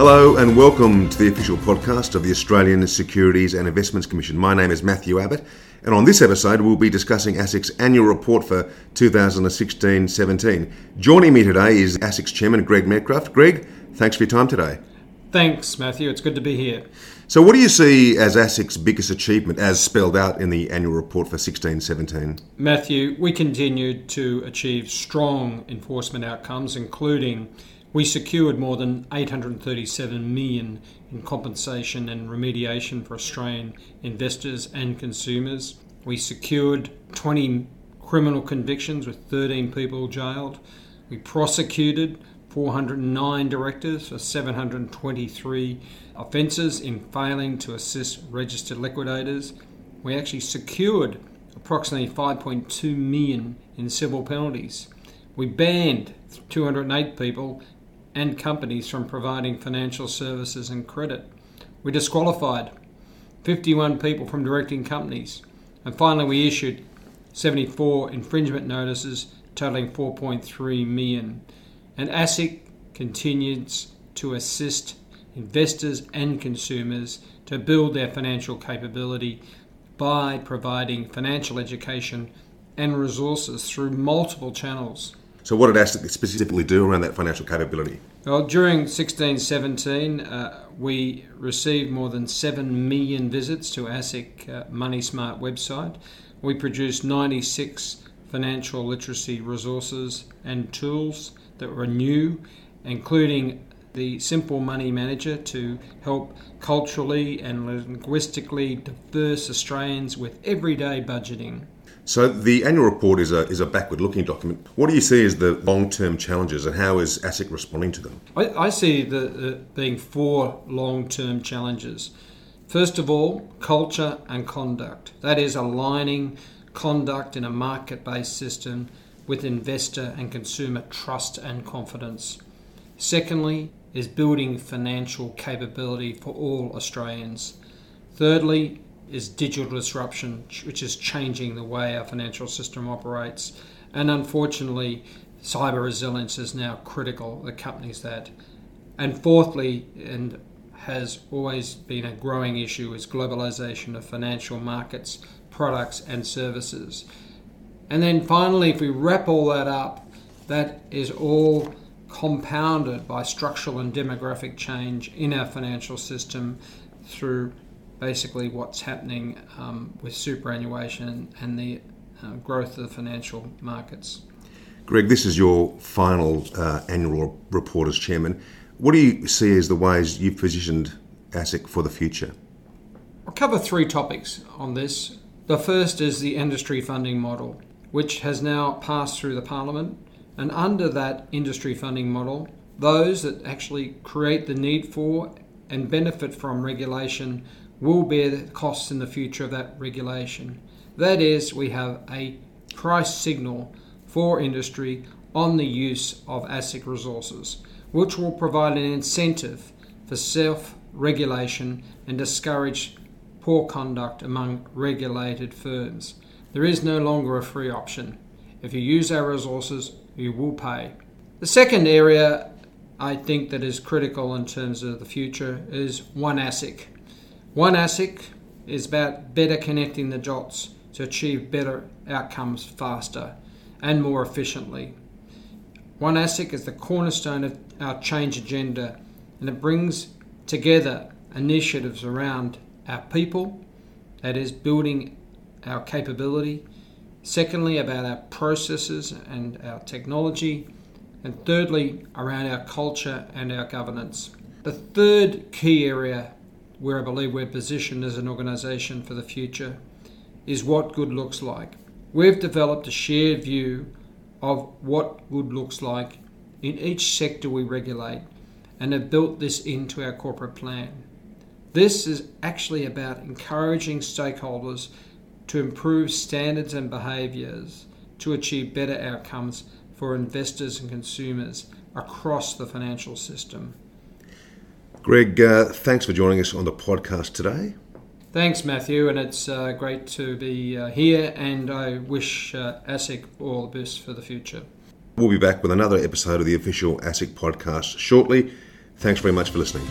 Hello and welcome to the official podcast of the Australian Securities and Investments Commission. My name is Matthew Abbott, and on this episode, we'll be discussing ASIC's annual report for 2016 17. Joining me today is ASIC's chairman, Greg Medcraft. Greg, thanks for your time today. Thanks, Matthew. It's good to be here. So, what do you see as ASIC's biggest achievement as spelled out in the annual report for 16 17? Matthew, we continued to achieve strong enforcement outcomes, including we secured more than 837 million in compensation and remediation for Australian investors and consumers. We secured 20 criminal convictions with 13 people jailed. We prosecuted 409 directors for 723 offences in failing to assist registered liquidators. We actually secured approximately 5.2 million in civil penalties. We banned 208 people and companies from providing financial services and credit. We disqualified 51 people from directing companies. And finally, we issued 74 infringement notices totaling 4.3 million. And ASIC continues to assist investors and consumers to build their financial capability by providing financial education and resources through multiple channels. So, what did ASIC specifically do around that financial capability? Well, during 1617, uh, we received more than 7 million visits to ASIC uh, Money Smart website. We produced 96 financial literacy resources and tools that were new, including the Simple Money Manager to help culturally and linguistically diverse Australians with everyday budgeting. So the annual report is a is a backward looking document. What do you see as the long term challenges, and how is ASIC responding to them? I, I see the, being four long term challenges. First of all, culture and conduct. That is aligning conduct in a market based system with investor and consumer trust and confidence. Secondly, is building financial capability for all Australians. Thirdly, is digital disruption, which is changing the way our financial system operates. And unfortunately, cyber resilience is now critical accompanies that. And fourthly, and has always been a growing issue, is globalization of financial markets, products, and services. And then finally, if we wrap all that up, that is all compounded by structural and demographic change in our financial system through basically what's happening um, with superannuation and the uh, growth of the financial markets. Greg, this is your final uh, annual report as chairman. What do you see as the ways you've positioned ASIC for the future? I'll cover three topics on this. The first is the industry funding model, which has now passed through the Parliament. And under that industry funding model, those that actually create the need for and benefit from regulation will bear the costs in the future of that regulation. That is, we have a price signal for industry on the use of ASIC resources, which will provide an incentive for self regulation and discourage poor conduct among regulated firms. There is no longer a free option. If you use our resources, you will pay. The second area I think that is critical in terms of the future is one ASIC. One ASIC is about better connecting the dots to achieve better outcomes faster and more efficiently. One ASIC is the cornerstone of our change agenda and it brings together initiatives around our people, that is, building our capability. Secondly, about our processes and our technology. And thirdly, around our culture and our governance. The third key area where I believe we're positioned as an organisation for the future is what good looks like. We've developed a shared view of what good looks like in each sector we regulate and have built this into our corporate plan. This is actually about encouraging stakeholders to improve standards and behaviours to achieve better outcomes for investors and consumers across the financial system. Greg, uh, thanks for joining us on the podcast today. Thanks, Matthew, and it's uh, great to be uh, here, and I wish uh, ASIC all the best for the future. We'll be back with another episode of the official ASIC podcast shortly. Thanks very much for listening.